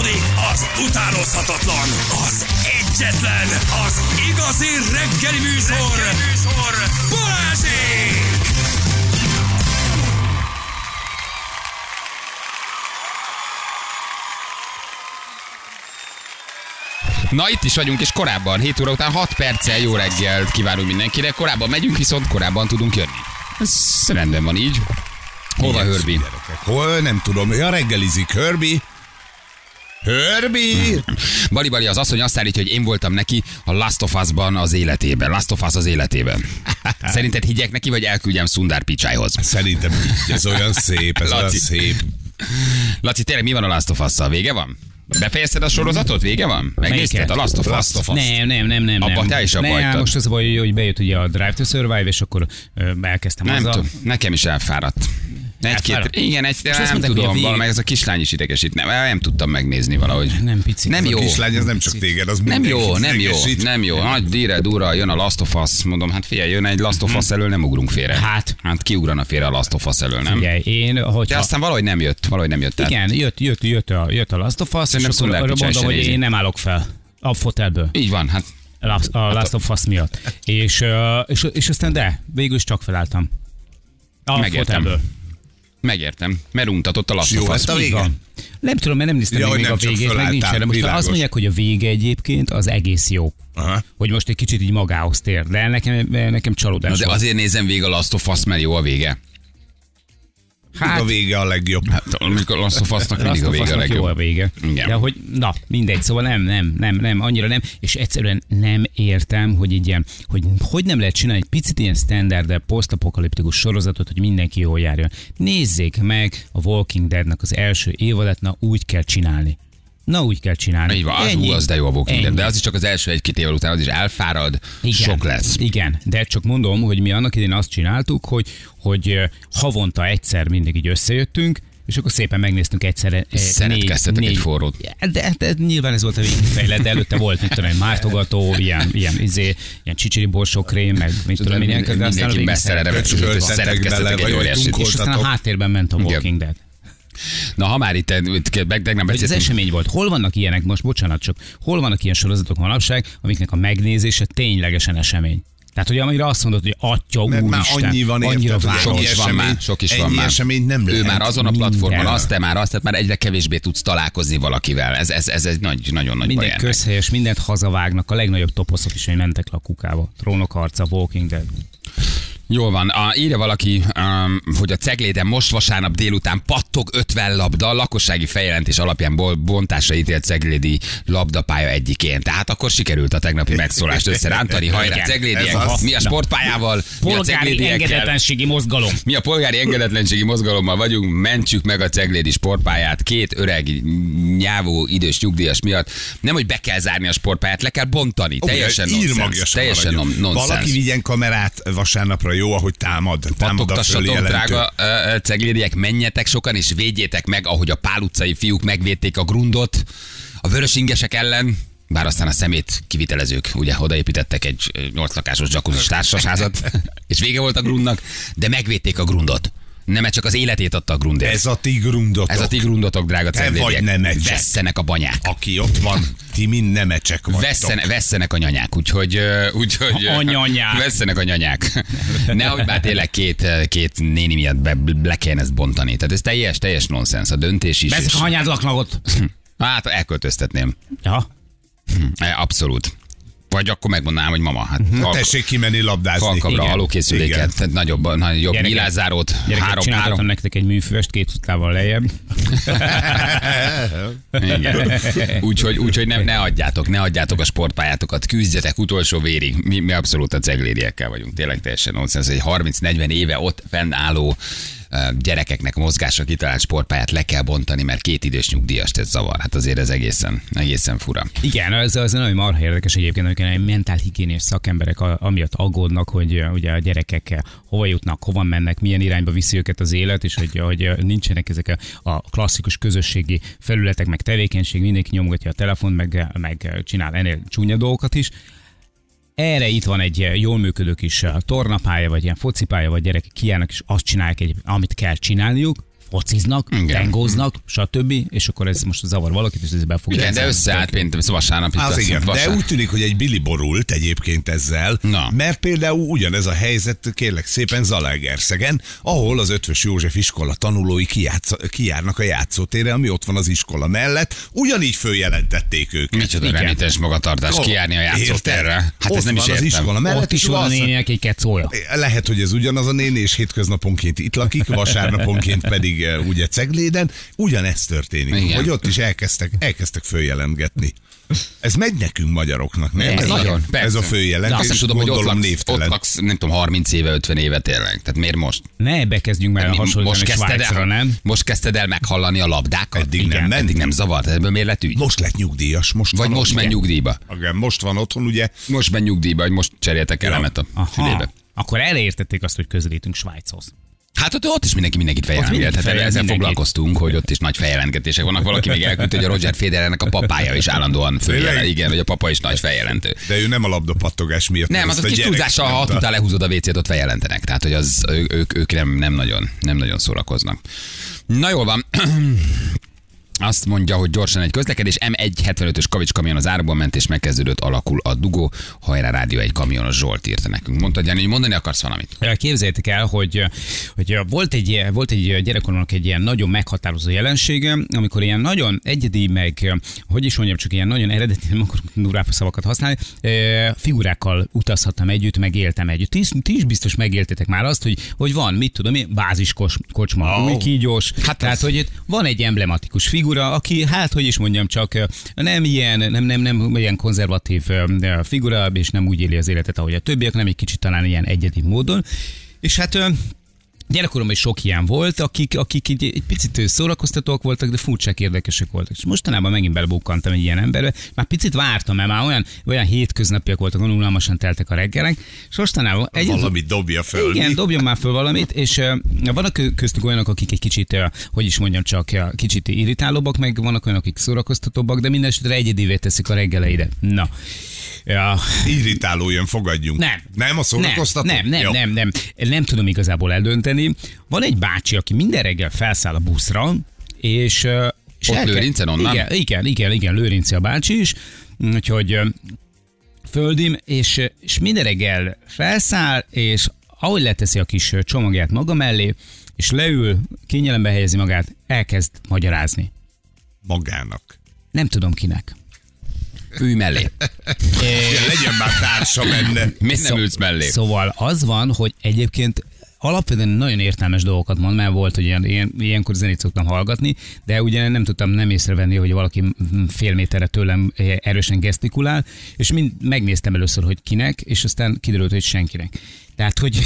Folytatódik az utánozhatatlan, az egyetlen, az igazi reggeli műsor, reggeli műsor. Balázsék! Na itt is vagyunk, és korábban, 7 óra után 6 perccel jó reggelt kívánunk mindenkinek. Korábban megyünk, viszont korábban tudunk jönni. Ez rendben van így. Hol van Hörbi? Hol? Nem tudom. Ja, reggelizik. Hörbi? Hörbi? Bali Bali az asszony azt állítja, hogy én voltam neki a Last of Us-ban az életében. Last of Us az életében. Szerinted higgyek neki, vagy elküldjem Sundar Picsájhoz? Szerintem így. Ez olyan szép, ez olyan Laci. szép. Laci, tényleg mi van a Last of Us-szal? Vége van? Befejezted a sorozatot? Vége van? Megnézted a Last of Us? Nem, nem, nem, nem. Abba nem. te is abba nem, most az a baj, hogy bejött ugye a Drive to Survive, és akkor elkezdtem Nem azzal. tudom, nekem is elfáradt. Egy-két, igen, egy, nem mondták, hogy a tudom, vég- valamelyik ez a kislány is idegesít. Nem, nem tudtam megnézni valahogy. Nem picit. Nem jó. A kislány, az nem csak téged, az Nem jó, nem jó, nem jó. Nagy dire, dura, jön a Last of Us. Mondom, hát figyelj, jön egy Last of Us elől, nem ugrunk félre. Hát. Hát kiugrana félre a Last of Us elől, nem? Figyelj, én, De hogyha... aztán valahogy nem jött, valahogy nem jött. Tehát Igen, jött, jött, jött, a, jött a Last of Us, és Szerintem akkor arra Pichai mondom, hogy én nem állok fel a fotelből. Így van, hát A Last of Us miatt. És, és, és aztán de, végül is csak felálltam. A Megértem. fotelből. Megértem, mert untatott a Last Jó lett a vége? Nem tudom, mert nem néztem Ja, még nem a végét, meg nincs erre. Most világos. azt mondják, hogy a vége egyébként az egész jó. Aha. Hogy most egy kicsit így magához tér. De nekem, nekem csalódás Na, de volt. azért nézem végig a Last of Us, mert jó a vége. Hát, a vége a legjobb. Hát, amikor a Last of Us-nak mindig a vége a Us-nak jó a legjobb. vége. Igen. De hogy, na, mindegy, szóval nem, nem, nem, nem, annyira nem, és egyszerűen nem értem, hogy így ilyen, hogy hogy nem lehet csinálni egy picit ilyen standard, posztapokaliptikus sorozatot, hogy mindenki jól járjon. Nézzék meg a Walking Deadnek az első évadát, na úgy kell csinálni. Na úgy kell csinálni. Így van, az, ú, az de jó a Walking Dead, de az is csak az első egy-két év után, az is elfárad, sok lesz. Igen, de csak mondom, hogy mi annak idén azt csináltuk, hogy, hogy havonta egyszer mindig így összejöttünk, és akkor szépen megnéztünk egyszerre. Szeretkeztetek egy forrót. De, de, nyilván ez volt a végigfejlet, de előtte volt, mit tudom, mártogató, ilyen, ilyen, izé, ilyen csicsiri borsókrém, meg mit tudom, én, ilyeneket, de aztán a Köcsögöltetek szeretkeztetek egy óriásit. És aztán a háttérben ment a Walking Dead. Na, ha már itt, itt meg, tegnap beszéltünk, esemény volt. Hol vannak ilyenek, most bocsánat csak, hol vannak ilyen sorozatok manapság, amiknek a megnézése ténylegesen esemény? Tehát, hogy amire azt mondod, hogy atya, Mert már úristen, annyi van, annyira érted, várom. sok is van esemény- már, sok is van már. eseményt nem Ő lehet. már azon a platformon, Minden. azt, te már azt, tehát már egyre kevésbé tudsz találkozni valakivel. Ez, ez, ez egy nagy, nagyon nagy Minden baj közhelyes, mindent hazavágnak, a legnagyobb toposzok is, hogy mentek le a kukába. Trónok harca, Walking Dead. Jól van. A, írja valaki, um, hogy a cegléden most vasárnap délután pattog 50 labda, a lakossági feljelentés alapján bol- bontásra ítélt ceglédi labdapálya egyikén. Tehát akkor sikerült a tegnapi megszólást összerántani. Hajrá, ceglédiek! Mi a sportpályával? Mi a Polgári engedetlenségi mozgalom. Mi a polgári engedetlenségi mozgalommal vagyunk, mentsük meg a ceglédi sportpályát két öreg, nyávó, idős nyugdíjas miatt. Nem, hogy be kell zárni a sportpályát, le kell bontani. Teljesen nonsens. írmagjas Teljesen non- nonsens. Valaki vigyen kamerát vasárnapra, jó, ahogy támad. Támad a drága ceglédiek, menjetek sokan, és védjétek meg, ahogy a pál utcai fiúk megvédték a grundot a vörös ingesek ellen, bár aztán a szemét kivitelezők, ugye odaépítettek egy nyolc lakásos jacuzzi társasházat, és vége volt a grundnak, de megvédték a grundot. Nem, mert csak az életét adta a grundért. Ez a ti grundotok. Ez a ti grundotok, drága Te vagy nemecsek. Vesszenek a banyák. Aki ott van, ti mind nemecsek vagytok. Vesszen, vesszenek a nyanyák, úgyhogy... úgyhogy A nyanyák. Vesszenek a nyanyák. Nehogy már tényleg két, két néni miatt be, le kellene ezt bontani. Tehát ez teljes, teljes nonsens. A döntés is. Bezek és- a hanyád laknak ott. Hát elköltöztetném. Ja. E, Abszolút. Vagy akkor megmondanám, hogy mama, hát halk- tessék kimenni labdázni. halókészüléket, Igen. tehát nagyobb, nagyobb Gyerekek, nyilázárót, Gyerekek, három, három, nektek egy műfüvest két utcával lejjebb. Úgyhogy, úgyhogy nem, ne adjátok, ne adjátok a sportpályátokat, küzdjetek utolsó vérig. Mi, mi abszolút a ceglédiekkel vagyunk. Tényleg teljesen nonsens, egy 30-40 éve ott fennálló gyerekeknek mozgásra kitalált sportpályát le kell bontani, mert két idős nyugdíjast ez zavar. Hát azért ez egészen, egészen fura. Igen, ez, az nagyon marha érdekes egyébként, amikor mentálhigiénés szakemberek amiatt aggódnak, hogy ugye a gyerekek hova jutnak, hova mennek, milyen irányba viszi őket az élet, és hogy, hogy nincsenek ezek a, klasszikus közösségi felületek, meg tevékenység, mindenki nyomogatja a telefon, meg, meg csinál ennél csúnya dolgokat is. Erre itt van egy uh, jól működő kis uh, tornapálya, vagy ilyen focipálya, vagy gyerekek kiállnak, és azt csinálják, amit kell csinálniuk, fociznak, Igen. tengóznak, stb. És akkor ez most zavar valakit, és ez be fog Igen, de összeállt péntek, vasárnap Az igen, de úgy tűnik, hogy egy Billy borult egyébként ezzel, Na. mert például ugyanez a helyzet kérlek szépen Zalaegerszegen, ahol az Ötvös József iskola tanulói kijátsz, kijárnak a játszótérre, ami ott van az iskola mellett, ugyanígy följelentették őket. Micsoda Igen. remites magatartás Ó, kijárni a játszótérre. Hát Ott ez nem is van az értem. iskola mellett, Ott is van a nénének egy kecója. Lehet, hogy ez ugyanaz a néni, és hétköznaponként itt lakik, vasárnaponként pedig eh, ugye Cegléden. Ugyanezt történik, Igen. hogy ott is elkezdtek, elkezdtek följelentgetni. Ez megy nekünk magyaroknak, nem? Ez ez, nagyon, a, ez a följelentés, azt tudom, hogy ott laksz, ott névtelen. laksz, nem tudom, 30 éve, 50 éve tényleg. Tehát miért most? Ne bekezdjünk már hasonlítani most kezdted, el, nem? most kezdted el meghallani a labdákat? Eddig nem Igen, ment. Eddig nem zavart, ebből miért lett ügy? Most lett nyugdíjas, most Vagy van most otthon. menj nyugdíjba. Igen, most van otthon, ugye? Most menj nyugdíjba, vagy most cseréltek elemet a Aha. fülébe. Akkor elértették azt, hogy közelítünk Svájchoz. Hát ott, ott is mindenki mindenkit mindenki feljelent. Tehát feljelent ezzel mindenkit. foglalkoztunk, hogy ott is nagy feljelentgetések vannak. Valaki még elküldte, hogy a Roger Federernek a papája is állandóan följelent. Igen, hogy a papa is nagy feljelentő. De ő nem a labdapattogás miatt. Nem, az a kis túlzással, ha hat után lehúzod a WC-t, ott feljelentenek. Tehát, hogy az, ők, ők nem, nem, nagyon, nem nagyon szórakoznak. Na jól van. Azt mondja, hogy gyorsan egy közlekedés. M175-ös kavics kamion az árból ment, és megkezdődött, alakul a dugó. Hajrá rádió egy kamionos Zsolt írta nekünk. Mondtad, Jani, hogy mondani akarsz valamit? Képzeljétek el, hogy, hogy volt, egy, volt egy gyerekkoromnak egy ilyen nagyon meghatározó jelensége, amikor ilyen nagyon egyedi, meg hogy is mondjam, csak ilyen nagyon eredeti, nem akarok durább szavakat használni, figurákkal utazhattam együtt, meg éltem együtt. Ti, ti is biztos megéltétek már azt, hogy, hogy van, mit tudom én, báziskos kocsma, új kígyós, Hát hát tehát, az- hogy itt van egy emblematikus figura, aki, hát, hogy is mondjam, csak nem ilyen, nem, nem, nem ilyen konzervatív figura, és nem úgy éli az életet, ahogy a többiek, nem egy kicsit talán ilyen egyedi módon. És hát Gyerekkoromban is sok ilyen volt, akik, akik így egy picit szórakoztatók voltak, de furcsák érdekesek voltak. És mostanában megint belebukkantam egy ilyen emberbe. Már picit vártam, mert már olyan, olyan hétköznapiak voltak, olyan unalmasan teltek a reggelek, és mostanában egy Valamit dobja föl. igen, mi? dobjon már föl valamit, és uh, vannak kö- köztük olyanok, akik egy kicsit, uh, hogy is mondjam, csak uh, kicsit irritálóbbak, meg vannak olyanok, akik szórakoztatóbbak, de minden esetre egyedivé teszik a reggeleidet. Na. Ja, Irritáló jön, fogadjunk. nem. Nem a szórakoztató? Nem, nem, Jó. nem, nem, nem. Nem tudom igazából eldönteni. Van egy bácsi, aki minden reggel felszáll a buszra, és... és Ott elke- Lőrincen onnan? Igen, igen, igen, igen, Lőrinci a bácsi is. Úgyhogy földim, és, és minden reggel felszáll, és ahogy leteszi a kis csomagját maga mellé, és leül, kényelembe helyezi magát, elkezd magyarázni. Magának. Nem tudom kinek. Ülj mellé. Ja, legyen már társa benne. Miért nem ülsz mellé? Szóval az van, hogy egyébként alapvetően nagyon értelmes dolgokat mond, mert volt, hogy ilyen, ilyen, ilyenkor zenét szoktam hallgatni, de ugye nem tudtam nem észrevenni, hogy valaki fél méterre tőlem erősen gesztikulál, és mind megnéztem először, hogy kinek, és aztán kiderült, hogy senkinek. Tehát, hogy,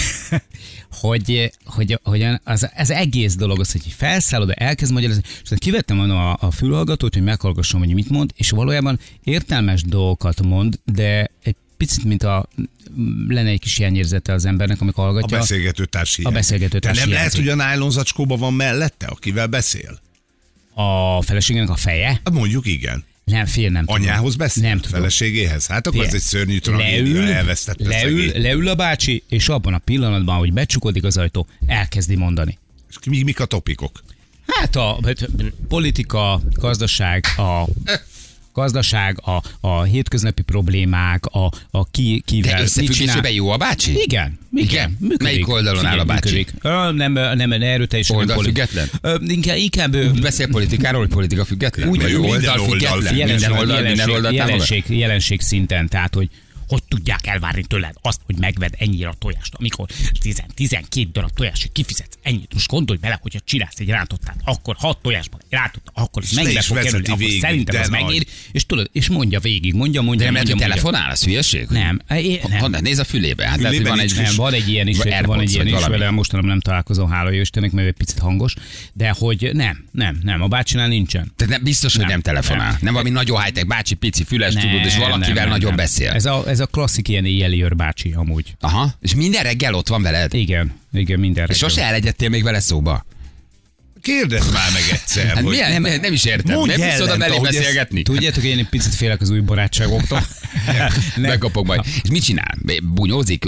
hogy, hogy, hogy az, az, egész dolog az, hogy felszállod, elkezd magyarázni, és aztán kivettem a, a fülhallgatót, hogy meghallgassam, hogy mit mond, és valójában értelmes dolgokat mond, de egy picit, mint a lenne egy kis hiányérzete az embernek, amikor A hallgatja. beszélgető társ A beszélgető társ nem lehet, hogy a nylon zacskóban van mellette, akivel beszél? A feleségének a feje? Hát mondjuk igen. Nem, fél nem tudom. Anyához beszél? Nem tudom. Feleségéhez? Hát akkor ez Fél. egy szörnyű tragédia, elvesztette leül, leül a bácsi, és abban a pillanatban, hogy becsukodik az ajtó, elkezdi mondani. És mi, mik a topikok? Hát a hát, politika, gazdaság, a gazdaság, a, a hétköznapi problémák, a, a ki, kivel De összefüggésében jó a bácsi? Igen, igen, Igen? működik. Melyik oldalon áll a bácsi? működik. Ö, Nem, nem, nem erőteljesen. nem Oldal poli- független? Ö, Inkább, inkább ö, Beszél politikáról, hogy politika független? Úgy- Vagy minden oldal oldal független? független. Minden oldal, minden jelenség, oldal támogat? jelenség, jelenség szinten, tehát hogy hogy tudják elvárni tőled azt, hogy megved ennyire a tojást, amikor 10, 12 darab tojásig kifizetsz ennyit. Most gondolj bele, hogyha csinálsz egy rántottát, akkor 6 tojásban rántott, akkor ez mennyibe fog kerülni, akkor végig, szerintem nagy. megér, és tudod, és mondja végig, mondja, mondja, De nem mondja, telefonál, az hülyeség? Nem, é, nem. Ha, nézd a fülébe. Hát Fülében van egy... Nem, van egy ilyen is, van egy ilyen is vele, mostanában nem találkozom, hála jó Istennek, mert egy picit hangos, de hogy nem, nem, nem, a bácsinál nincsen. Tehát nem, biztos, hogy nem, Nem, telefonál. Nem, nem. valami nagyon high-tech bácsi, pici, füles, tudod, és nem, valakivel nem, nagyon nem. beszél. Ez a, ez a klasszik ilyen éjjeli bácsi amúgy. Aha, és minden reggel ott van veled? Igen, igen, minden És reggel. sose elegyedtél még vele szóba? Kérdezd már meg egyszer, Hát hogy... milyen, nem, nem is értem. Mondj nem tudsz oda mellé ahogy ezt- beszélgetni? Tudjátok, én egy picit félek az új barátságoktól. Megkapok majd. És mit csinál? Bunyózik?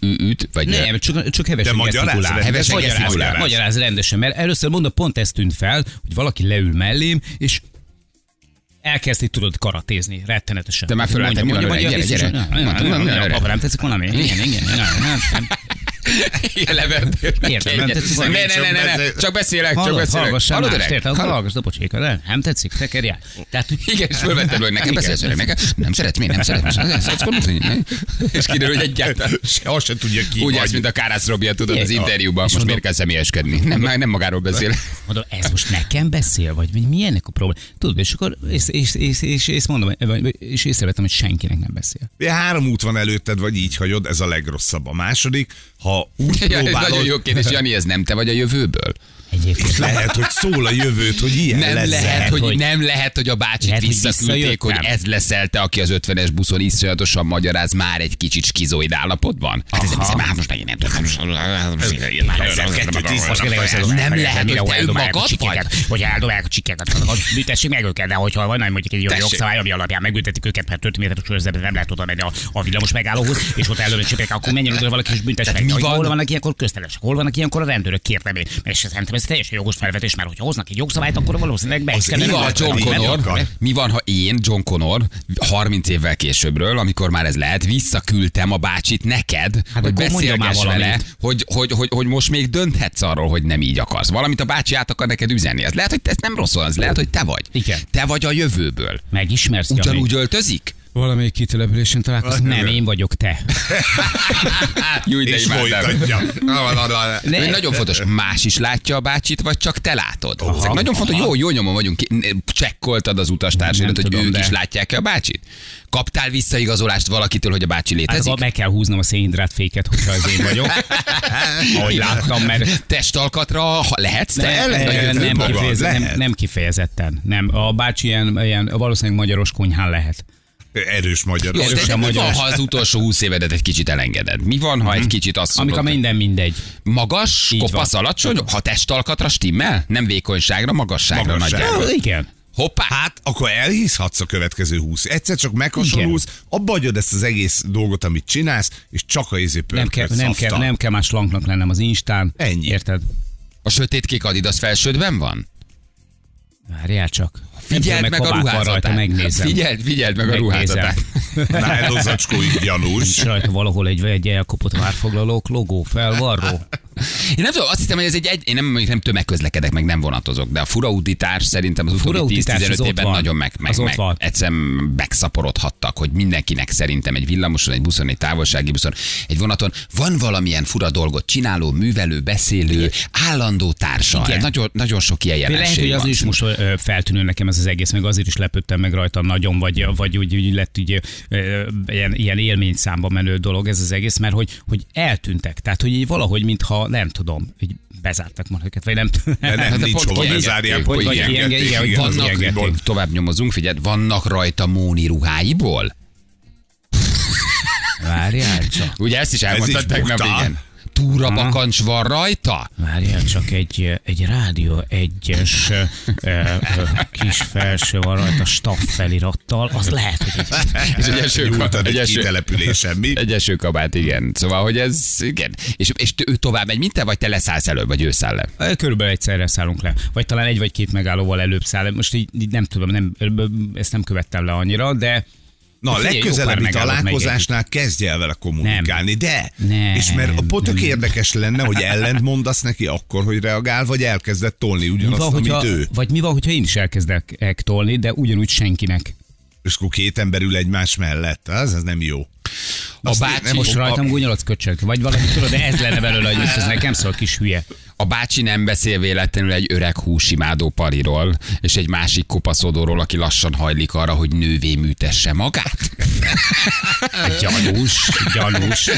Üt? Vagy Nem, csak, csak hevesen De gesztikulál. rendesen, Hevesen magyaráz. Magyaráz rendesen, mert először mondom, pont ez tűnt fel, hogy valaki leül mellém, és elkezdi tudod karatézni, rettenetesen. Te már fölálltál, mi van, gyere, gyere. Mondtam, nem tetszik valami? Igen, igen, Értem, nem tetszik Ne, ne, ne, ne, csak beszélek, csak Hallod, beszélek. hallgassál Hallod, mást, érted? Hallgass, dobocséka, nem? Nem tetszik, tekerjál. Tehát, hogy Igen, és fölvettem, hogy nekem beszélsz öreg, nekem nem szeretsz, miért nem szeretsz? Nem? És kiderül, hogy egyáltalán. Se, azt se tudja ki Úgy ezt, mint a Kárász Robia, tudod, az interjúban, most miért kell személyeskedni? Nem, nem magáról beszél. Mondom, ez most nekem beszél, vagy mi, mi ennek a probléma? Tudod, és akkor és, és, és, és, és mondom, és észrevettem, hogy senkinek nem beszél. Három út van előtted, vagy így hagyod, ez a legrosszabb. A második, ha úgy Ja, ez nagyon próbálod, jó kérdés, Jani, ez nem te vagy a jövőből? Egyébként lehet, hogy szól a jövőt, hogy ilyen Nem lesz. lehet, hogy, hogy- nem lehet, hogy a bácsit Lehet, hogy visszaküldték, hogy visszajöttem. ez leszel te, aki az 50-es buszon iszonyatosan magyaráz már egy kicsit skizoid állapotban. Hát ez nem hiszem, hát most megint nem tudom. Nem lehet, hogy te önmagad vagy? Hogy eldobálják a csikéket, büntessék meg őket, de hogyha van mondjuk egy jogszabály, ami alapján megbüntetik őket, mert 5 méteres körzetben nem lehet oda menni a, villamos megállóhoz, és ott eldobálják csipek, akkor menjen oda valaki és büntesse meg. Hogy? Hol vannak ilyenkor köztelesek, hol vannak ilyenkor a rendőrök, kértem én. Mert szerintem ez teljesen jogos felvetés, mert hogyha hoznak egy jogszabályt, akkor valószínűleg be is kellene Mi van, ha John Connor, mi van, ha én, John Connor, 30 évvel későbbről, amikor már ez lehet, visszaküldtem a bácsit neked, Hát hogy beszélgess vele, hogy, hogy, hogy, hogy, most még dönthetsz arról, hogy nem így akarsz. Valamit a bácsi át akar neked üzenni. Az lehet, hogy ez nem rosszul, az lehet, hogy te vagy. Igen. Te vagy a jövőből. Megismersz? Ugyanúgy öltözik? Valamelyik kitelepülésen találkozunk. Nem, én vagyok te. Jó, de folytatja. Ne. Nagyon fontos, más is látja a bácsit, vagy csak te látod? Aha, Ezek nagyon fontos, jó, jó nyomon vagyunk. Csekkoltad az utastársadat, hogy tudom, ők de- is látják-e a bácsit? Kaptál visszaigazolást valakitől, hogy a bácsi Hát létezik? akkor meg kell húznom a szénhidrát féket, hogyha az én vagyok. Ahogy láttam, mert Testalkatra ha lehetsz te? nem, Vagy nem, nem, maga? kifejez, nem, lehet. nem kifejezetten. Nem, a bácsi ilyen, ilyen valószínűleg magyaros konyhán lehet. Erős magyar. Jó, de, Erősen de mi van, ha az utolsó húsz évedet egy kicsit elengeded? Mi van, ha egy kicsit azt Amikor mondod, minden mindegy. magas, Így kopasz, van. alacsony, ha testalkatra stimmel? Nem vékonyságra, magasságra Magasságra. nagyjából. Igen. Hoppá! Hát, akkor elhiszhatsz a következő húsz. Egyszer csak meghasonlulsz, abba hagyod ezt az egész dolgot, amit csinálsz, és csak a izé Nem kell, nem, kell, nem kell más slanknak lennem az Instán. Ennyi. Érted? A sötétkék Adidas felsődben van? Várjál csak. Figyeld meg tudom, a ruházatát. Rajta, megnézem. Figyeld, figyeld meg a Megnézem. ruházatát. Nálad zacskó így gyanús. És rajta valahol egy, egy elkopott várfoglalók logó, felvarró. Én nem tudom, azt hiszem, hogy ez egy, egy én nem, nem tömegközlekedek, meg nem vonatozok, de a furauditás szerintem az utóbbi Furauditás az 10-15 ott évben van. nagyon meg, meg, Az meg egyszerűen megszaporodhattak, hogy mindenkinek szerintem egy villamoson, egy buszon, egy távolsági buszon, egy vonaton van valamilyen fura dolgot csináló, művelő, beszélő, állandó társa. Igen. Nagyon, nagyon sok ilyen Lehet, jelenség hogy az van. is most feltűnő nekem ez az egész, meg azért is lepődtem meg rajta nagyon, vagy, vagy úgy, úgy lett úgy, ö, ilyen, ilyen élményszámba menő dolog ez az egész, mert hogy, hogy eltűntek. Tehát, hogy így valahogy, mintha nem tudom, hogy bezártak már őket, vagy nem tudom. De nem, Hát, nincs hova bezárják, hogy hogy igen, hogy igen, az vannak, tovább nyomozunk, figyeld, vannak rajta Móni ruháiból? Várjál csak. Ugye ezt is elmondtad tegnap, igen. Túra bakancs van rajta? Várjál csak egy, egy rádió egyes ö, ö, kis felső van rajta staff felirattal, az lehet, hogy egy És egy eső, Nyúltad egy eső, mi? egy esőkabát, igen. Szóval, hogy ez, igen. És, és ő tovább megy, mint te, vagy te leszállsz előbb, vagy ő száll le? Körülbelül egyszerre szállunk le. Vagy talán egy vagy két megállóval előbb száll. Most így, így nem tudom, nem, ezt nem követtem le annyira, de Na, a legközelebbi találkozásnál kezdj el vele kommunikálni, de, Nem, és mert a potok nem. érdekes lenne, hogy ellent mondasz neki akkor, hogy reagál, vagy elkezdett tolni ugyanazt, van, amit hogyha, ő. vagy mi van, hogyha én is elkezdek ek tolni, de ugyanúgy senkinek. És akkor két ember ül egymás mellett. Az, az nem jó. A Azt bácsi, nem Most rajtam gúnyolodsz köcsög, vagy valami tudod, de ez lenne belőle, hogy ez nekem szól, kis hülye. a bácsi nem beszél véletlenül egy öreg húsimádó pariról, és egy másik kopaszodóról, aki lassan hajlik arra, hogy nővé műtesse magát. Gyanús, gyanús.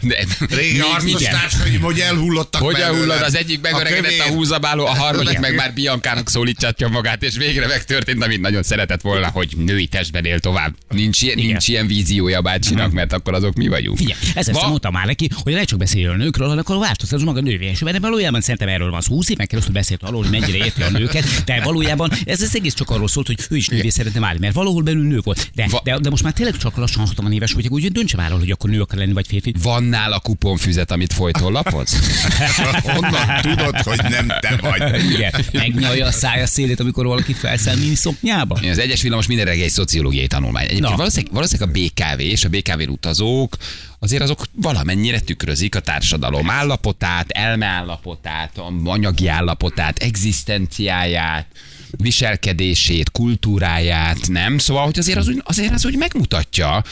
De, Régi mindig- társaim, hogy elhullottak Hogy elhullad, az egyik megöregedett a kövér. húzabáló, a harmadik Igen. meg már Biancának szólítjatja magát, és végre megtörtént, amit nagyon szeretett volna, hogy női testben él tovább. Nincs ilyen, nincs ilyen víziója a bácsinak, mert akkor azok mi vagyunk. Figyelj, ezzel Va- mondtam már neki, hogy ne csak beszélj a nőkről, hanem akkor változtasd maga nővés. Mert valójában szerintem erről van szó. 20 éven keresztül beszélt arról, hogy mennyire érti a nőket, de valójában ez az egész csak arról szólt, hogy ő is nővé szeretne válni, mert valahol belül nő volt. De, Va- de, de most már tényleg csak lassan 60 éves, hogy úgy döntse már, el, hogy akkor nő akar lenni, vagy férfi. Van nála kuponfüzet, amit folyton lapoz? Honnan tudod, hogy nem te vagy? Igen, megnyalja a szája szélét, amikor valaki felszáll mini szoknyába. Az egyes villamos minden reggel egy szociológiai tanulmány. Egyébként valószínűleg, valószínűleg a BKV és a BKV utazók azért azok valamennyire tükrözik a társadalom állapotát, elmeállapotát, anyagi állapotát, egzisztenciáját, viselkedését, kultúráját, nem? Szóval, hogy azért az úgy, azért az úgy megmutatja,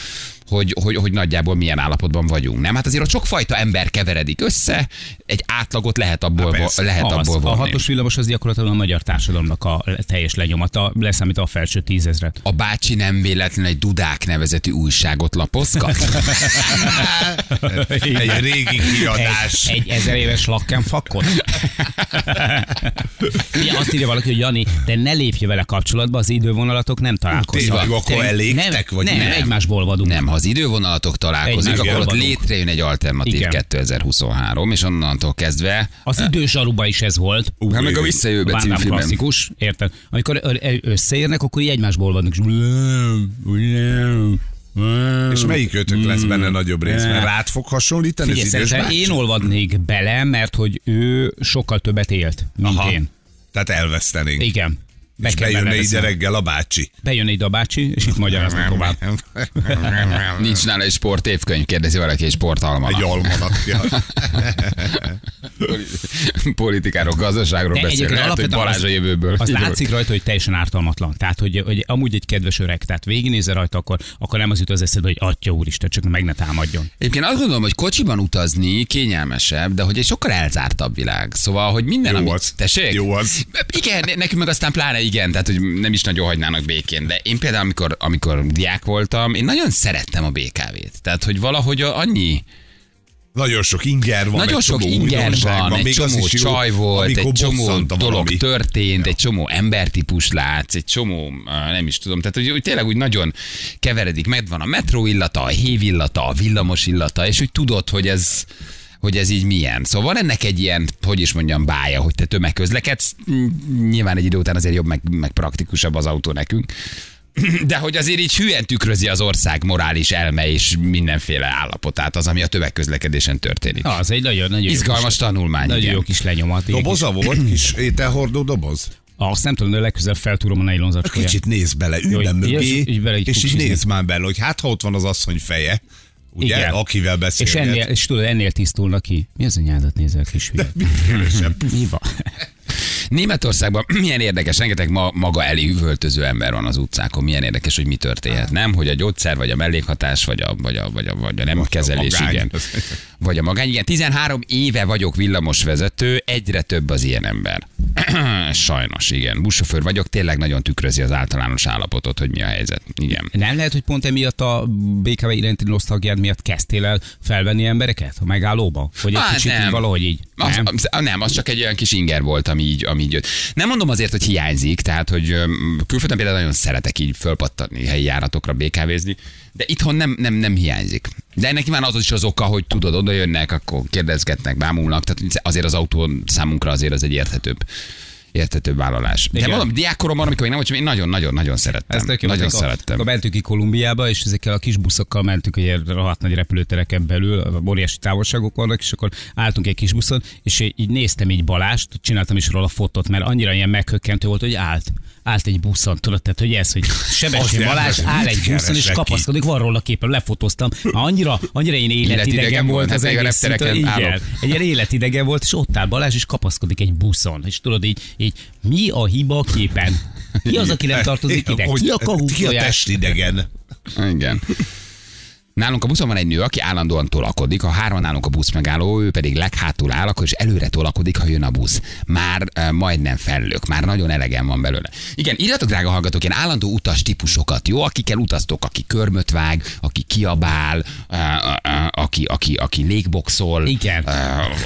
hogy, hogy, hogy nagyjából milyen állapotban vagyunk. Nem? Hát azért ott sokfajta ember keveredik össze, egy átlagot lehet abból, Há, persze. lehet Az, abból a vonni. hatos villamos az gyakorlatilag a magyar társadalomnak a teljes lenyomata, leszámítva a felső tízezret. A bácsi nem véletlenül egy Dudák nevezetű újságot lapozgat? Egy régi kiadás. Egy, egy ezer éves lakkenfakot? Ja, azt írja valaki, hogy Jani, De ne lépj vele kapcsolatba, az idővonalatok nem találkoznak. Tényleg, akkor elégtek, vagy nem, nem? nem, egymásból vadunk. Nem, ha az idővonalatok találkozik, akkor ott vagyunk. létrejön egy alternatív Igen. 2023, és onnantól kezdve... Az időzsaruba is ez volt. Hát meg a Visszajövőbe című filmben. klasszikus, érted? Amikor összeérnek, akkor így egymásból vannak. És melyik ötök lesz benne nagyobb részben? Rád fog hasonlítani Figyelj, az idős bácsi? én olvadnék bele, mert hogy ő sokkal többet élt, mint Aha. én. Tehát elvesztenénk. Igen. Be És bejönne ide reggel a bácsi. Bejön ide a bácsi, és itt magyaráznak tovább. Nincs nála egy sportévkönyv, kérdezi valaki egy sportalmanak. Egy almanakja. Politikáról, gazdaságról beszél. Lehet, hogy Balázs a jövőből. Az látszik rajta, hogy teljesen ártalmatlan. Tehát, hogy, hogy amúgy egy kedves öreg. Tehát végignézze rajta, akkor, akkor nem az jut az eszedbe, hogy atya úristen, csak meg ne támadjon. Egyébként azt gondolom, hogy kocsiban utazni kényelmesebb, de hogy egy sokkal elzártabb világ. Szóval, hogy minden, Jó amit... az. Tessék? Jó az. Igen, nekünk meg aztán pláne igen, tehát hogy nem is nagyon hagynának békén. De én például, amikor, amikor diák voltam, én nagyon szerettem a BKV-t. Tehát, hogy valahogy annyi... Nagyon sok inger van. Nagyon sok inger újdonság van, egy csomó is jó, csaj volt, egy csomó dolog valami. történt, egy csomó embertípus látsz, egy csomó, nem is tudom, tehát hogy, hogy tényleg úgy nagyon keveredik, meg van a metró illata, a hév illata, a villamos illata, és úgy tudod, hogy ez hogy ez így milyen. Szóval van ennek egy ilyen, hogy is mondjam, bája, hogy te tömegközlekedsz. Nyilván egy idő után azért jobb, meg, meg praktikusabb az autó nekünk. De hogy azért így hülyen tükrözi az ország morális elme és mindenféle állapotát, az, ami a tömegközlekedésen történik. Az egy nagyon, nagyon jó Izgalmas kis, tanulmány. Nagyon igen. jó kis lenyomat. Doboza volt? Kis ételhordó doboz? Azt nem tudom, de legközelebb feltúrom a nylon zacskóját. Kicsit néz bele, ülj Jó, mögé, így- így bele így és így néz már bele, hogy hát ha ott van az asszony feje, ugye, Igen. akivel és, beszélget. ennél, és tudod, ennél tisztulnak ki. Mi az a nyádat nézel, kis hülye? Különösen. Mi van? Németországban milyen érdekes, rengeteg ma, maga elé üvöltöző ember van az utcákon. Milyen érdekes, hogy mi történhet, nem? Hogy a gyógyszer, vagy a mellékhatás, vagy a, vagy a, vagy a, vagy a nem kezelés, magány. igen. Vagy a magány, igen. 13 éve vagyok villamosvezető, egyre több az ilyen ember. Sajnos, igen. Buszsofőr vagyok, tényleg nagyon tükrözi az általános állapotot, hogy mi a helyzet. Igen. Nem lehet, hogy pont emiatt a BKV iránti nosztalgiád miatt kezdtél el felvenni embereket a megállóba? Hogy egy Hát kicsit nem. így valahogy így? Az, nem? az, nem, az csak egy olyan kis inger volt, ami így, ami így jött. Nem mondom azért, hogy hiányzik, tehát, hogy külföldön például nagyon szeretek így fölpattani helyi járatokra békávézni, de itthon nem, nem, nem hiányzik. De ennek nyilván az is az oka, hogy tudod, oda jönnek, akkor kérdezgetnek, bámulnak, tehát azért az autó számunkra azért az egy érthetőbb érthetőbb vállalás. De Igen. mondom, diákkoromban, amikor még nem voltam, én nagyon-nagyon-nagyon szerettem. Ez tök jó, nagyon amikor- szerettem. Akkor mentünk ki Kolumbiába, és ezekkel a kis buszokkal mentünk, hogy rohadt nagy repülőtereken belül, óriási távolságok vannak, és akkor álltunk egy kis buszon, és így néztem így Balást, csináltam is róla fotót, mert annyira ilyen meghökkentő volt, hogy állt. Állt egy buszon, tudod, tehát, hogy ez, hogy Sebestyén Azt Balázs áll egy buszon, és kapaszkodik, van róla képen, lefotóztam. Már annyira, annyira én életidegen, volt az egész. szinte, igen, egy ilyen életidegen volt, és ott áll Balázs, és kapaszkodik egy buszon. És tudod így, így mi a hiba a képen? Ki az, aki nem tartozik ide? Ki a Ki a testidegen? Igen. Nálunk a buszon van egy nő, aki állandóan tolakodik, ha három nálunk a busz megálló, ő pedig leghátul áll, akkor is előre tolakodik, ha jön a busz. Már uh, majdnem fellök, már nagyon elegem van belőle. Igen, írjatok, drága hallgatók, ilyen állandó utas típusokat, jó? Akikkel utaztok, aki körmöt vág, aki kiabál, uh, uh, aki, aki, aki légboxol, Igen.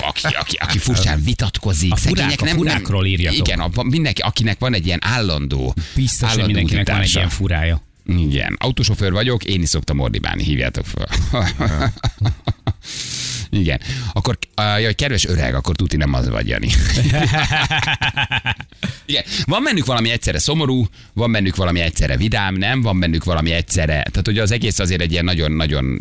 aki, aki, aki furcsán vitatkozik. A furák- Szegények a furákról írjatok. Igen, a, mindenki, akinek van egy ilyen állandó, Biztos, állandó mindenkinek van egy ilyen furája. Igen, autósofőr vagyok, én is szoktam ordibálni, hívjátok fel. Igen. Akkor, jaj, kedves öreg, akkor tuti nem az vagy, Jani. Igen. Van bennük valami egyszerre szomorú, van bennük valami egyszerre vidám, nem? Van bennük valami egyszerre. Tehát, hogy az egész azért egy ilyen nagyon-nagyon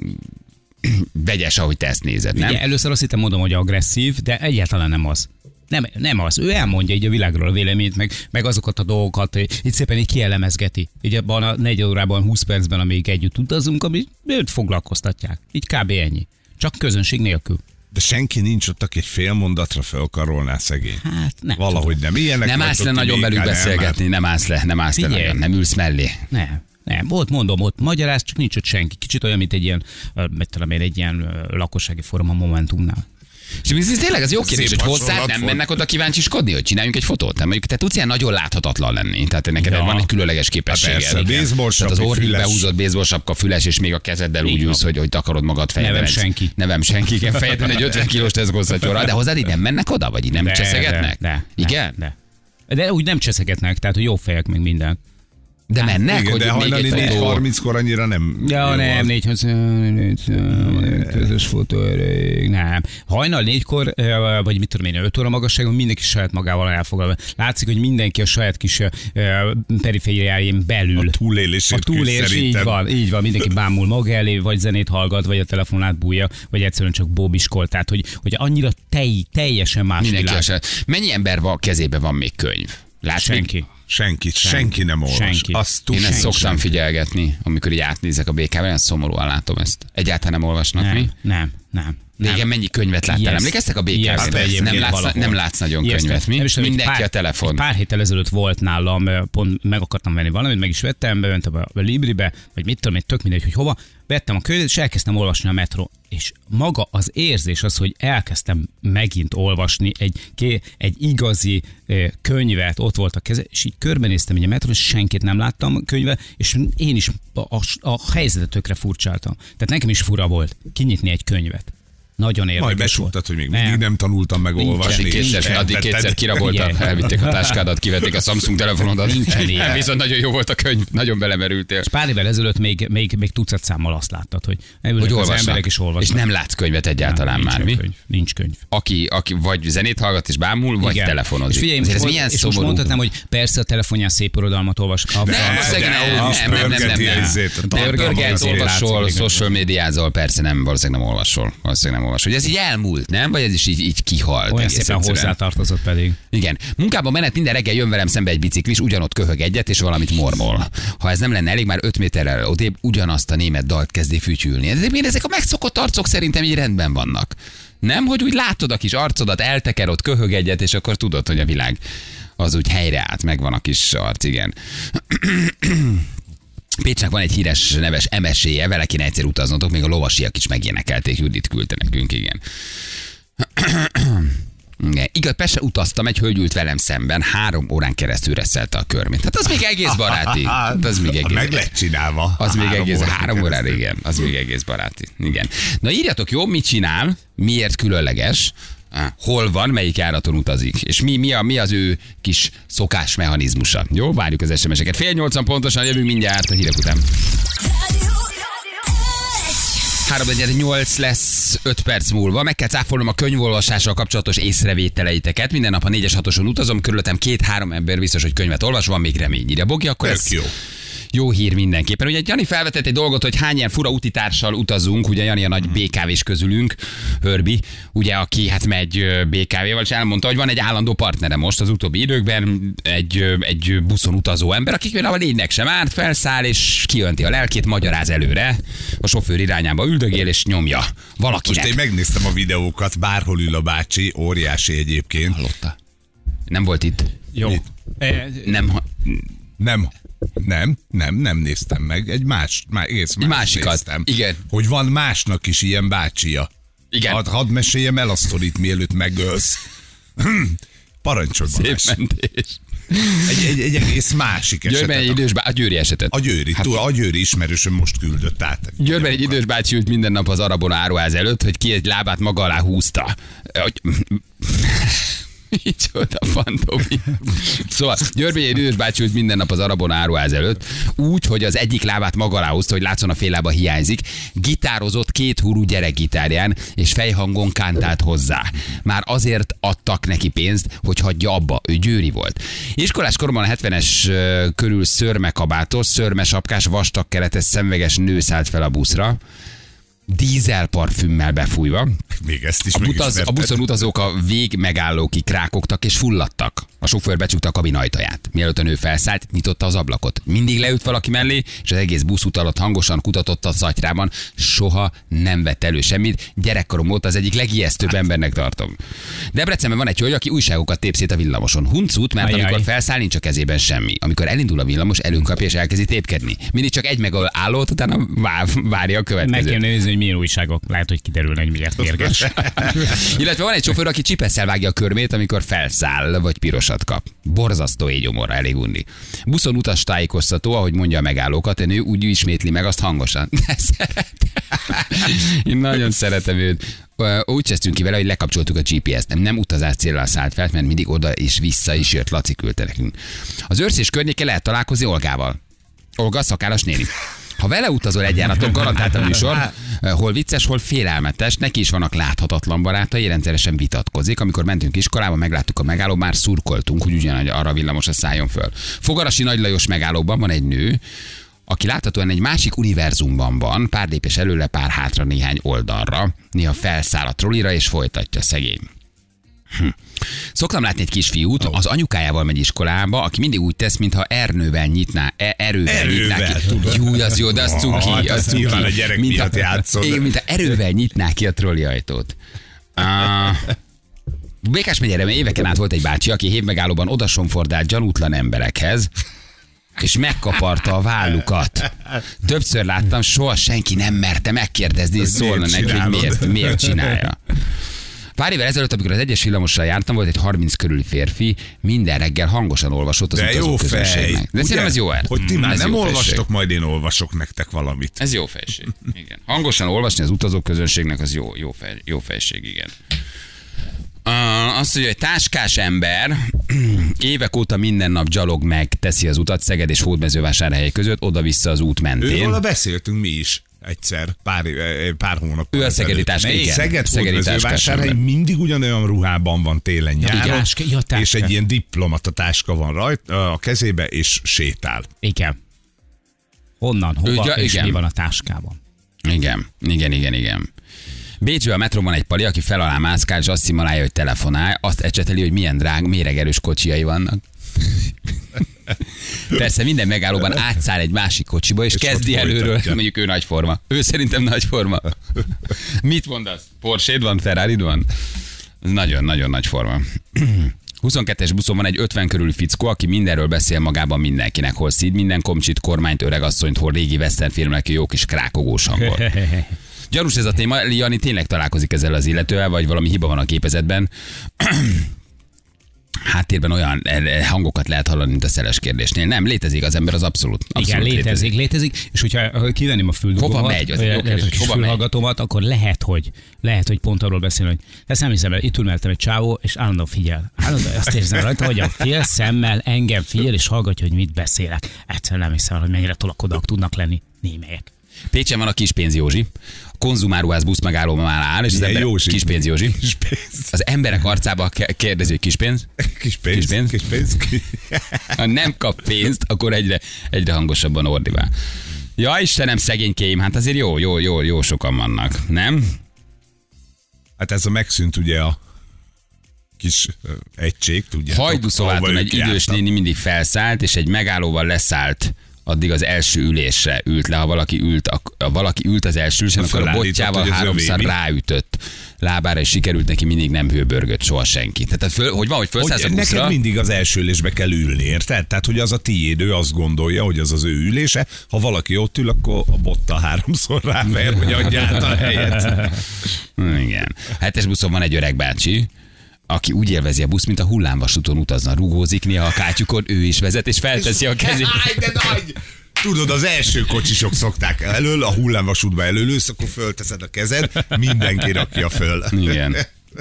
vegyes, ahogy te ezt nézed, nem? Ugye, először azt hittem mondom, hogy agresszív, de egyáltalán nem az. Nem, nem az. Ő elmondja így a világról a véleményt, meg, meg azokat a dolgokat, hogy itt szépen így kielemezgeti. Így abban a 4 órában, 20 percben, amíg együtt utazunk, ami őt foglalkoztatják. Így kb. ennyi. Csak közönség nélkül. De senki nincs ott, aki egy fél mondatra felkarolná szegény. Hát nem. Valahogy nem. Ilyenek Nem állsz le nagyon velük nem? beszélgetni, nem állsz le, nem állsz le nagyon, nem ülsz mellé. Nem. Nem, ott mondom, ott magyaráz, csak nincs ott senki. Kicsit olyan, mint egy ilyen, mit tudom én, egy ilyen lakossági fórum a Momentumnál. És ez, ez tényleg az jó kérdés, Szép hogy hasonlat nem volt. mennek oda kíváncsiskodni, hogy csináljunk egy fotót? Nem, mondjuk te tudsz ilyen nagyon láthatatlan lenni, tehát neked Ja. van egy különleges képességed. Hát persze, Tehát az orrig behúzott baseball sapka, füles, és még a kezeddel úgy ülsz, hogy, hogy takarod magad fejben. Nevem senki. Nevem senki, igen, fejeden egy 50 kilós teszgószatyorral, de hozzád így nem mennek oda, vagy így nem De, cseszegetnek? De, de, Igen? De, de. De úgy nem cseszegetnek, tehát hogy jó fejek meg minden. De mennek, Igen, hogy de hajnali egy fotó? 4.30-kor annyira nem. Ja, jó nem, az. négy, hoz- négy, négy, közös fotó, elég, nem. Hajnal négykor, ö, vagy mit tudom én, öt óra magasságon mindenki saját magával elfogadva. Látszik, hogy mindenki a saját kis ö, perifériájén belül. A túlélését A túlélés, így van, így van, mindenki bámul maga elé, vagy zenét hallgat, vagy a telefonát bújja, vagy egyszerűen csak bóbiskol. Tehát, hogy, hogy annyira tej, teljesen más Mindenki világ. Mennyi ember van, kezébe van még könyv? Látsz Senki. Még? Senki, senki nem olvas. Senki. Azt Én ezt senki. szoktam figyelgetni, amikor így átnézek a olyan szomorúan látom ezt. Egyáltalán nem olvasnak mi? Nem, nem, nem. Nem. mennyi könyvet láttál? Yes. Emlékeztek a Yes, BK-ben? de egyébként nem, látsz, nem látsz nagyon Yes, könyvet, mi? nem is tudom, Mindenki pár, a telefon. Pár héttel ezelőtt volt nálam, pont meg akartam venni valamit, meg is vettem, bementem a, a Libribe, vagy mit tudom, én, tök mindegy, hogy hova, vettem a könyvet, és elkezdtem olvasni a metró. És maga az érzés az, hogy elkezdtem megint olvasni egy, ké- egy igazi könyvet, ott volt a keze, és így körbenéztem így a metrón, és senkit nem láttam a könyve, és én is a, a, a helyzetet tökre furcsáltam. Tehát nekem is fura volt kinyitni egy könyvet. Nagyon érdekes Majd besúgtad, hogy még mindig nem tanultam meg olvasni. Addig kétszer, addig kétszer kiraboltak, elvitték a táskádat, kivették a Samsung telefonodat. Nincsen ilyen. Viszont nagyon jó volt a könyv, nagyon belemerültél. És pár évvel ezelőtt még, még, még tucat számmal azt láttad, hogy Hogy az emberek is olvasnak. És nem látsz könyvet egyáltalán nincs már, mi? Könyv, nincs könyv. Aki, aki vagy zenét hallgat és bámul, vagy Igen. telefonozik. És figyelj, ez milyen és most mondhatnám, hogy persze a telefonján szép irodalmat olvas. Nem, nem, nem, nem, nem, nem, nem. Nem, pörgelt, olvasol, social médiázol, persze nem, valószínűleg nem olvasol. Valószínűleg nem olvasol. Hogy ez így elmúlt, nem? Vagy ez is így, így kihalt? Olyan szépen egyszerűen? hozzátartozott pedig. Igen. Munkában menet minden reggel jön velem szembe egy biciklis, ugyanott köhög egyet, és valamit mormol. Ha ez nem lenne elég, már 5 méterrel odébb ugyanazt a német dalt kezdi fütyülni. Ez- Én ezek a megszokott arcok szerintem így rendben vannak. Nem, hogy úgy látod a kis arcodat, elteker, ott köhög egyet, és akkor tudod, hogy a világ az úgy helyreállt, megvan a kis arc, igen. Pécsnek van egy híres neves emeséje, vele kéne egyszer utaznotok, még a lovasiak is megénekelték, Judit küldte nekünk, igen. Igen. Igaz, Peste utaztam, egy hölgy ült velem szemben, három órán keresztül reszelte a körmét. Hát az még egész baráti. Hát az még egész. Meg lett csinálva. Az még Három egész, órán három órán igen, az még egész baráti. Igen. Na írjatok jó, mit csinál, miért különleges, hol van, melyik járaton utazik, és mi, mi, a, mi az ő kis szokásmechanizmusa. Jó, várjuk az SMS-eket. Fél nyolcan pontosan jövünk mindjárt a hírek után. 3.8 lesz 5 perc múlva. Meg kell cáfolnom a könyvolvasással kapcsolatos észrevételeiteket. Minden nap a 4-es 6 utazom, körülöttem két-három ember biztos, hogy könyvet olvas, van még remény. Ide Bogi, akkor Tök ez jó. Jó hír mindenképpen. Ugye Jani felvetett egy dolgot, hogy hány ilyen fura utitársal utazunk, ugye Jani a nagy BKV-s közülünk, Hörbi, ugye aki hát megy BKV-val, és elmondta, hogy van egy állandó partnere most az utóbbi időkben, egy, egy buszon utazó ember, aki például a lénynek sem árt, felszáll és kijönti a lelkét, magyaráz előre, a sofőr irányába üldögél és nyomja valakinek. Most én megnéztem a videókat, bárhol ül a bácsi, óriási egyébként. Hallotta. Nem volt itt. Jó. Mit? E, Nem, ha- Nem, Nem, nem, nem néztem meg. Egy más, má, egész más másikat, néztem. igen. Hogy van másnak is ilyen bácsia. Igen. Hadd, hadd meséljem el a sztorit, mielőtt megölsz. Parancsolj Szép mentés. Egy, egy, egy egész másik Győrben egy esetet. idős bá... a Győri esetet. A Győri, hát, a Győri ismerősöm most küldött át. Győrben egy idős bácsi ült minden nap az Arabon áruház előtt, hogy ki egy lábát maga alá húzta. Hogy... Micsoda fantomi. Szóval Győrben egy idős bácsi ült minden nap az Arabon áruház előtt, úgy, hogy az egyik lábát maga alá hogy látszon a fél lába hiányzik, gitározott két hurú gyerekgitárján, és fejhangon kántált hozzá. Már azért adtak neki pénzt, hogy hagyja abba, ő győri volt. Iskolás koromban a 70-es ö, körül szörmekabátos, szörmesapkás, vastag keretes, szemveges nő szállt fel a buszra, dízel parfümmel befújva. Még ezt is A, butaz, a buszon utazók a vég megállókig krákogtak és fulladtak. A sofőr becsukta a kabin ajtaját. Mielőtt a nő felszállt, nyitotta az ablakot. Mindig leült valaki mellé, és az egész busz alatt hangosan kutatott a szatyrában. Soha nem vett elő semmit. Gyerekkorom óta az egyik legijesztőbb embernek tartom. Debrecenben van egy hölgy, aki újságokat tép szét a villamoson. Huncut, mert Ajaj. amikor felszáll, nincs a kezében semmi. Amikor elindul a villamos, előnkapja és elkezdi tépkedni. Mindig csak egy megállót, utána vár, várja a Meg következőt. kell nézni, hogy milyen újságok. Lehet, hogy kiderülne, hogy miért mérges. Illetve van egy sofőr, aki csipesszel vágja a körmét, amikor felszáll, vagy pirosat kap. Borzasztó égyomorra, elég undi. Buszon utas tájékoztató, ahogy mondja a megállókat, a nő úgy ismétli meg azt hangosan. De. Én nagyon szeretem őt. Úgy kezdtünk ki vele, hogy lekapcsoltuk a GPS-t. Nem, nem utazás célra szállt fel, mert mindig oda és vissza is jött. Laci küldte nekünk. Az őrszés környéke lehet találkozni Olgával. Olga szakállas néni. Ha vele utazol egy járaton, garantált a műsor, eh, hol vicces, hol félelmetes, neki is vannak láthatatlan barátai, rendszeresen vitatkozik. Amikor mentünk iskolába, megláttuk a megálló, már szurkoltunk, hogy ugyanúgy arra villamos a szálljon föl. Fogarasi Nagy Lajos megállóban van egy nő, aki láthatóan egy másik univerzumban van, pár lépés előle, pár hátra néhány oldalra, néha felszáll a trollira és folytatja szegény. Hm. Szoktam látni egy kisfiút, az anyukájával megy iskolába, aki mindig úgy tesz, mintha ernővel nyitná, e- erővel, nyitná Erővel, ki. tudod. Jó, az jó, de az cuki. Hát, az azt cuki. a gyerek Mintha- miatt játszod. Igen, mintha erővel nyitná ki a trolli ajtót. Uh, Békás megyere éveken át volt egy bácsi, aki hévmegállóban odasonfordált gyanútlan emberekhez, és megkaparta a vállukat. Többször láttam, soha senki nem merte megkérdezni, és szólna neki, hogy miért, miért csinálja. Pár évvel ezelőtt, amikor az egyes villamossal jártam, volt egy 30 körüli férfi, minden reggel hangosan olvasott az De jó fej. De szerintem ez jó el. Hogy ti már Ez nem olvastok, majd én olvasok nektek valamit. Ez jó fejség. Igen. Hangosan olvasni az utazó közönségnek az jó, jó, fej, jó fejség, igen. Uh, azt mondja, hogy táskás ember évek óta minden nap gyalog meg teszi az utat Szeged és Hódmezővásárhely között, oda-vissza az út mentén. Őről beszéltünk mi is egyszer, pár, pár hónap. Ő a szegedi táska, igen. Szeged Szegedi Hódmezővásárhely mindig ugyanolyan ruhában van télen nyáron, ja, és egy ilyen diplomata táska van rajta a kezébe, és sétál. Igen. Honnan, hova, Ugye, és igen. mi van a táskában? Igen, igen, igen, igen. Bécsben a metron van egy pali, aki fel alá mászkál, és azt szimulálja, hogy telefonál, azt ecseteli, hogy milyen drág, méregerős kocsiai vannak. Persze minden megállóban átszáll egy másik kocsiba, és, És kezdi előről, mondjuk ő nagyforma. Ő szerintem nagyforma. Mit mondasz? porsche van, ferrari van? Nagyon-nagyon nagy forma. 22-es buszon van egy 50 körüli fickó, aki mindenről beszél magában mindenkinek, hol szíd minden komcsit, kormányt, öregasszonyt, hol régi western filmnek jó kis krákogós hangon. Gyanús ez a téma, Jani tényleg találkozik ezzel az illetővel, vagy valami hiba van a gépezetben. Háttérben olyan eh, hangokat lehet hallani, mint a szeles kérdésnél. Nem, létezik az ember, az abszolút. abszolút Igen, létezik, létezik, és hogyha ha kivenném a füldugómat, Hova megy? Az jó vagy kérdés. a Hova fülhallgatómat, akkor lehet, hogy lehet, hogy pont arról beszél, hogy ezt nem hiszem itt ül mellettem egy csávó, és állandóan figyel. Állandóan azt érzem rajta, hogy a fél szemmel engem figyel, és hallgatja, hogy mit beszélek. Egyszerűen nem hiszem hogy mennyire tolakodak tudnak lenni némelyek. Pécsen van a Kispénz Józsi. A konzumáruház busz megállóban már áll, és az Milyen ember... Józsi? Kispénz Józsi. Kis pénz. Az emberek arcába kérdezi, hogy kispénz. Kis pénz. Kis pénz? Kis pénz. Ha nem kap pénzt, akkor egyre, egyre hangosabban ordibál. Ja, Istenem, szegénykéim, hát azért jó, jó, jó, jó sokan vannak, nem? Hát ez a megszűnt ugye a kis egység, tudjátok. Hajdúszováton egy idős néni mindig felszállt, és egy megállóval leszállt addig az első ülésre ült le, ha valaki ült, ha valaki ült az első ülésen, akkor a botjával háromszor ráütött. lábára, és sikerült neki mindig nem hőbörgött soha senki. Tehát föl, hogy van, hogy fölszállsz a Hogy neked buszra, mindig az első ülésbe kell ülni, érted? Tehát, hogy az a tiéd, ő azt gondolja, hogy az az ő ülése. Ha valaki ott ül, akkor a botta háromszor ráver, hogy adja át a helyet. Igen. Hetes buszon van egy öreg bácsi, aki úgy élvezi a busz, mint a hullámvasúton utazna, rugózik néha a kátyukon, ő is vezet, és felteszi a kezét. Áj, de nagy! Tudod, az első kocsisok szokták elől, a hullámvasútba előlősz, akkor fölteszed a kezed, mindenki rakja föl. Igen.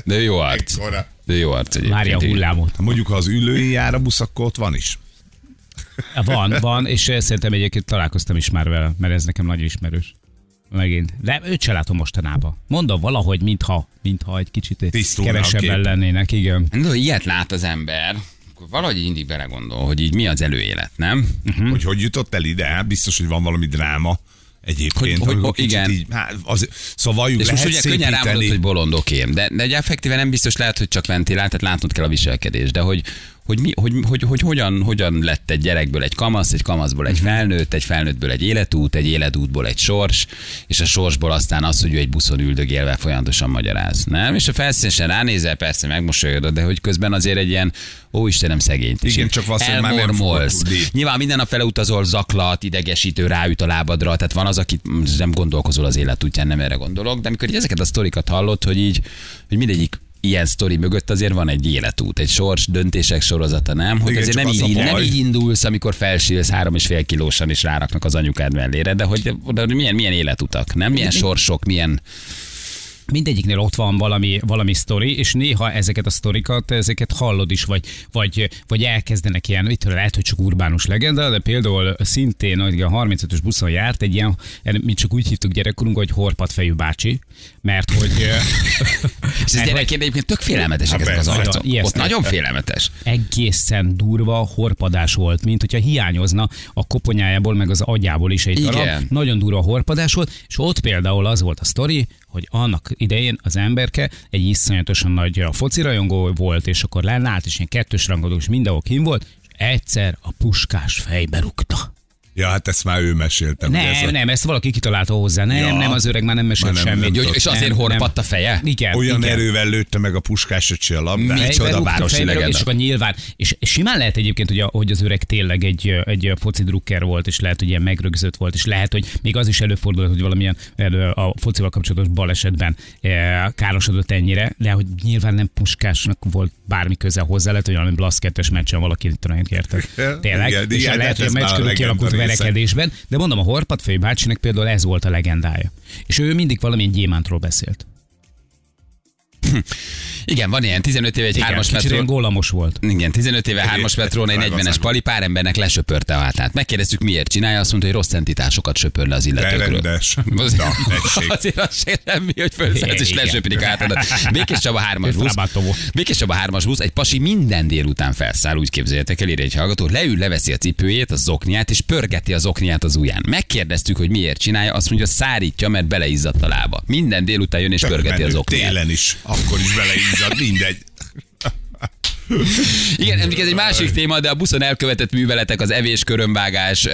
De jó arc. Ekkora. De jó arc egyébként. Várja a hullámot. Mondjuk, ha az ülői jár a busz, akkor ott van is. Van, van, és eh, szerintem egyébként találkoztam is már vele, mert ez nekem nagy ismerős. Megint. De őt se látom mostanában. Mondom valahogy, mintha, mintha egy kicsit Tisztulna kevesebben lennének, igen. De ilyet lát az ember, akkor valahogy mindig belegondol, hogy így mi az előélet, nem? Hm? Hogy hogy jutott el ide? Hát biztos, hogy van valami dráma egyébként. Hogy- hogy- igen. Így, hát, az, szóval valljuk, És most ugye könnyen rámondod, hogy bolondokém, de, de ugye effektíve nem biztos lehet, hogy csak ventilál, tehát látnod kell a viselkedést, de hogy, hogy, mi, hogy, hogy, hogy hogyan, hogyan lett egy gyerekből egy kamasz, egy kamaszból Mhm. egy felnőtt, egy felnőttből egy életút, egy életútból egy sors, és a sorsból aztán az, hogy ő egy buszon üldögélve folyamatosan magyaráz. Nem? És a felszínesen ránézel, persze megmosolyodod, de hogy közben azért egy ilyen, ó Istenem, szegényt is. Igen, csak valószínűleg már nem. Nyilván minden nap fele utazol, zaklat, idegesítő, ráüt a lábadra, tehát van az, aki nem gondolkozol az életútján, nem erre gondolok, de amikor ezeket a sztorikat hallott, hogy így, hogy mindegyik ilyen sztori mögött azért van egy életút, egy sors, döntések sorozata, nem? Hogy Igen, azért nem így, nem így indulsz, amikor felsílsz három és fél kilósan és ráraknak az anyukád mellére, de hogy, hogy milyen, milyen életutak, nem? Milyen sorsok, milyen... mindegyiknél ott van valami, valami sztori, és néha ezeket a sztorikat, ezeket hallod is, vagy, vagy, vagy elkezdenek ilyen, tudom, lehet, hogy csak urbánus legenda, de például szintén hogy a 35-ös buszon járt egy ilyen, mi csak úgy hívtuk gyerekkorunk, hogy horpatfejű bácsi, mert hogy És ez gyerekként egyébként tök félelmetesek Hát ezek az arcok. Nagyon Ott nagyon félelmetes. egészen durva horpadás volt, mint hogyha hiányozna a koponyájából, meg az agyából is egy Igen. darab. Nagyon durva horpadás volt, és ott például az volt a sztori, hogy annak idején az emberke egy iszonyatosan nagy focirajongó volt, és akkor lennállt, és ilyen kettős rangadó, és mindenhol kim volt, és egyszer a puskás fejbe rúgta. Ja, hát ezt már ő mesélte. Nem, ez a- nem, ezt valaki kitalálta hozzá. Nem, Ja. nem, az öreg már nem mesél Már nem- semmit. nem és azért Nem, horpadt nem. a feje? Igen, Olyan igen. erővel lőtte meg a puskás öcsi a labdát. Mi? Micsoda városi legenda. És akkor nyilván, és simán lehet egyébként, hogy, a, hogy az öreg tényleg egy, egy foci drukker volt, és lehet, hogy ilyen megrögzött volt, és lehet, hogy még az is előfordul, hogy valamilyen elő, a focival kapcsolatos balesetben e, károsodott ennyire, de hogy nyilván nem puskásnak volt bármi köze hozzá, lehet, hogy valami Blasz 2-es meccsen valaki talán érted. Tényleg. Igen, és igen, lehet, de hogy a meccs körül kialakult. Verekedésben, de mondom, a Horpatfejű bácsinak például ez volt a legendája. És ő mindig valamilyen gyémántról beszélt. Igen, van ilyen 15 éve egy Igen, hármas gólamos volt. Igen, 15 éve hármas metrón egy Vágva 40-es vágva. pali pár embernek lesöpörte a hátát. Megkérdeztük, miért csinálja, azt mondta, hogy rossz entitásokat söpör le az De illetőkről. rendes. Az- Na. Azért az se semmi, hogy felszállsz és Igen. lesöprik átadat. Békés Csaba hármas busz. Békés Csaba hármas busz, egy pasi minden délután felszáll, úgy képzeljétek el, egy hallgató, leül, leveszi a cipőjét, a zokniát, és pörgeti a zokniát az ujján. Megkérdeztük, hogy miért csinálja, azt mondja, szárítja, mert beleizzadt a lába. Minden délután jön és pörgeti az zokniát. Télen is, akkor is beleizzad, mindegy. Igen, ez egy másik téma, de a buszon elkövetett műveletek, az evés, körömvágás,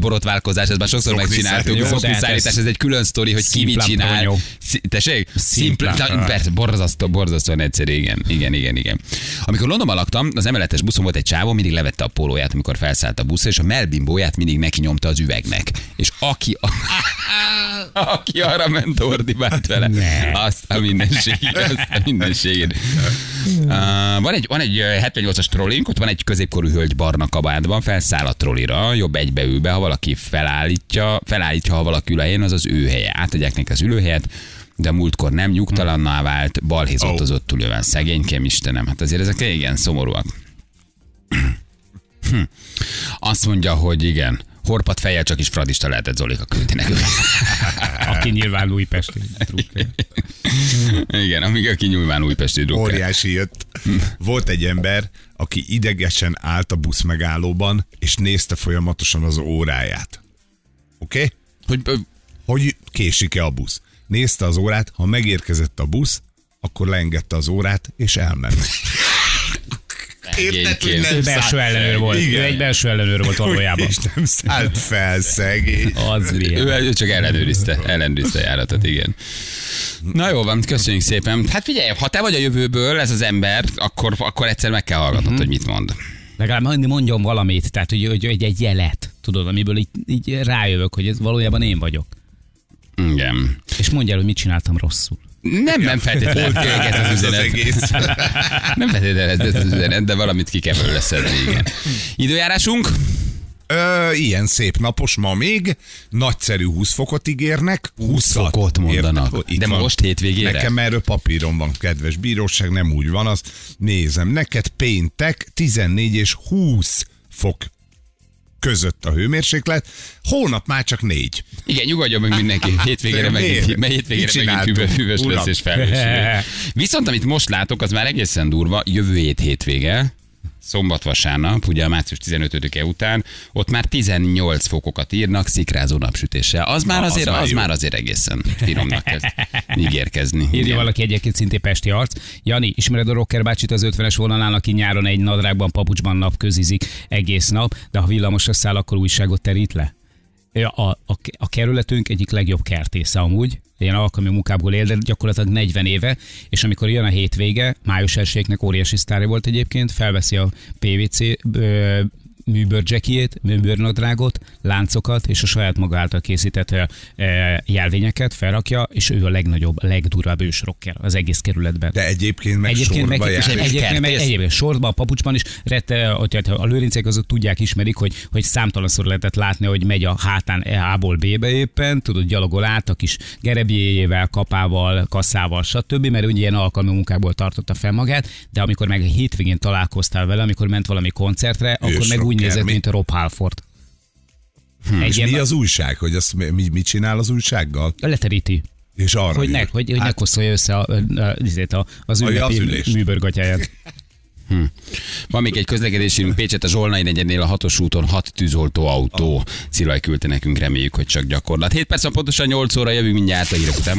borotválkozás, ezt már sokszor Zokni megcsináltuk. szállítás. Zokni Jó, de hát szállítás, ez egy külön sztori, hogy ki mit csinál. Tessék? Szimplán. Persze, borzasztó, borzasztóan egyszerű, igen. Igen, igen, igen. Amikor Londonban laktam, az emeletes buszon volt egy csávó, mindig levette a pólóját, amikor felszállt a buszra, és a melbimbóját mindig neki nyomta az üvegnek. És aki, a... aki arra ment, ordibált vele. Ne. Azt a mindenségét, azt a mindenségét. Uh, van egy, van egy ö, 78-as trollink, ott van egy középkorú hölgy barna kabátban, felszáll a trollira, jobb egybeül be, ha valaki felállítja, felállítja, ha valaki ül az az ő helye. Átadják neki az ülőhelyet, de múltkor nem nyugtalanná vált, balhézott az ott ülően. Szegénykém Istenem, hát azért ezek igen szomorúak. Hm. Azt mondja, hogy igen, horpat fejjel csak is fradista lehetett Zolika küldti nekünk. Aki nyilván újpesti drukker. Igen, amíg aki nyilván újpesti drukker. Óriási jött. Volt egy ember, aki idegesen állt a busz megállóban, és nézte folyamatosan az óráját. Oké? Okay? Hogy, Hogy késik-e a busz. Nézte az órát, ha megérkezett a busz, akkor leengedte az órát, és elment. Érted, hogy nem Ő belső ellenőr volt. Igen. Ő egy belső ellenőr volt valójában. És nem szállt fel, szegény. Az milyen. Ő, ő csak ellenőrizte, ellenőrizte a járatot, igen. Na jó van, köszönjük szépen. Hát figyelj, ha te vagy a jövőből, ez az ember, akkor, akkor egyszer meg kell hallgatnod, hogy mit mond. Legalább mondj- mondjon valamit, tehát hogy, hogy, hogy egy jelet, tudod, amiből így, így rájövök, hogy ez valójában én vagyok. Igen. És mondja el, hogy mit csináltam rosszul. Nem, nem feltétlenül ez az Ez az üzenet. egész. Nem feltétlenül ez az üzenet, de valamit ki kell belőle szedni, igen. Időjárásunk? Ö, ilyen szép napos ma még, nagyszerű 20 fokot ígérnek. 20 fokot mondanak. Itt De van. most hétvégére? Nekem erről papíron van, kedves bíróság, nem úgy van, azt nézem. Neked péntek 14 és 20 fok között a hőmérséklet, hónap már csak négy. Igen, nyugodjon meg mindenki. Hétvégére megint, mert hétvégére megint hűvös, hűvös lesz és felhős. Viszont amit most látok, az már egészen durva. Jövő hét hétvége, szombat, vasárnap, ugye a március 15-e után, ott már 18 fokokat írnak szikrázó napsütéssel. Az már az azért, már az már azért egészen finomnak kezd ígérkezni. Írja Igen. valaki egyébként szintén pesti arc. Jani, ismered a rocker bácsit az 50-es vonalán, aki nyáron egy nadrágban, papucsban napközizik egész nap, de ha villamosra száll, akkor újságot terít le? A, a, a kerületünk egyik legjobb kertésze amúgy, ilyen alkalmi munkából él, de gyakorlatilag 40 éve, és amikor jön a hétvége, május 1 óriási sztárja volt egyébként, felveszi a PVC ö, műbőrcsekijét, műbőrnadrágot, láncokat és a saját maga által készített ö, jelvényeket felrakja, és ő a legnagyobb, legdurvább ősrocker az egész kerületben. De egyébként meg Egyébként meg, sorba és jár. egyébként meg egyébként sorban, a papucsban is, rette, hogy hát a lőrincek azok tudják, ismerik, hogy, hogy számtalanszor lehetett látni, hogy megy a hátán A-ból B-be éppen, tudod, gyalogol át a kis gerebjéjével, kapával, kasszával, stb., mert ugye ilyen alkalmi munkából tartotta fel magát, de amikor meg a hétvégén találkoztál vele, amikor ment valami koncertre, akkor meg úgy Ősrocker, nézett, mi? mint a Rob Halford. Hm. És mi az újság, hogy azt mi, mit csinál az újsággal? leteríti, És arra hogy ne, hogy, hogy ne koszolja össze a, a, a, az ünnepi műbörgatyáját. Van még egy közlekedésünk Pécset a Zsolnai negyednél a hatos úton hat tűzoltó autó. Szilaj küldte nekünk, reméljük, hogy csak gyakorlat. 7 perc, pontosan 8 óra jövünk mindjárt a hírek után.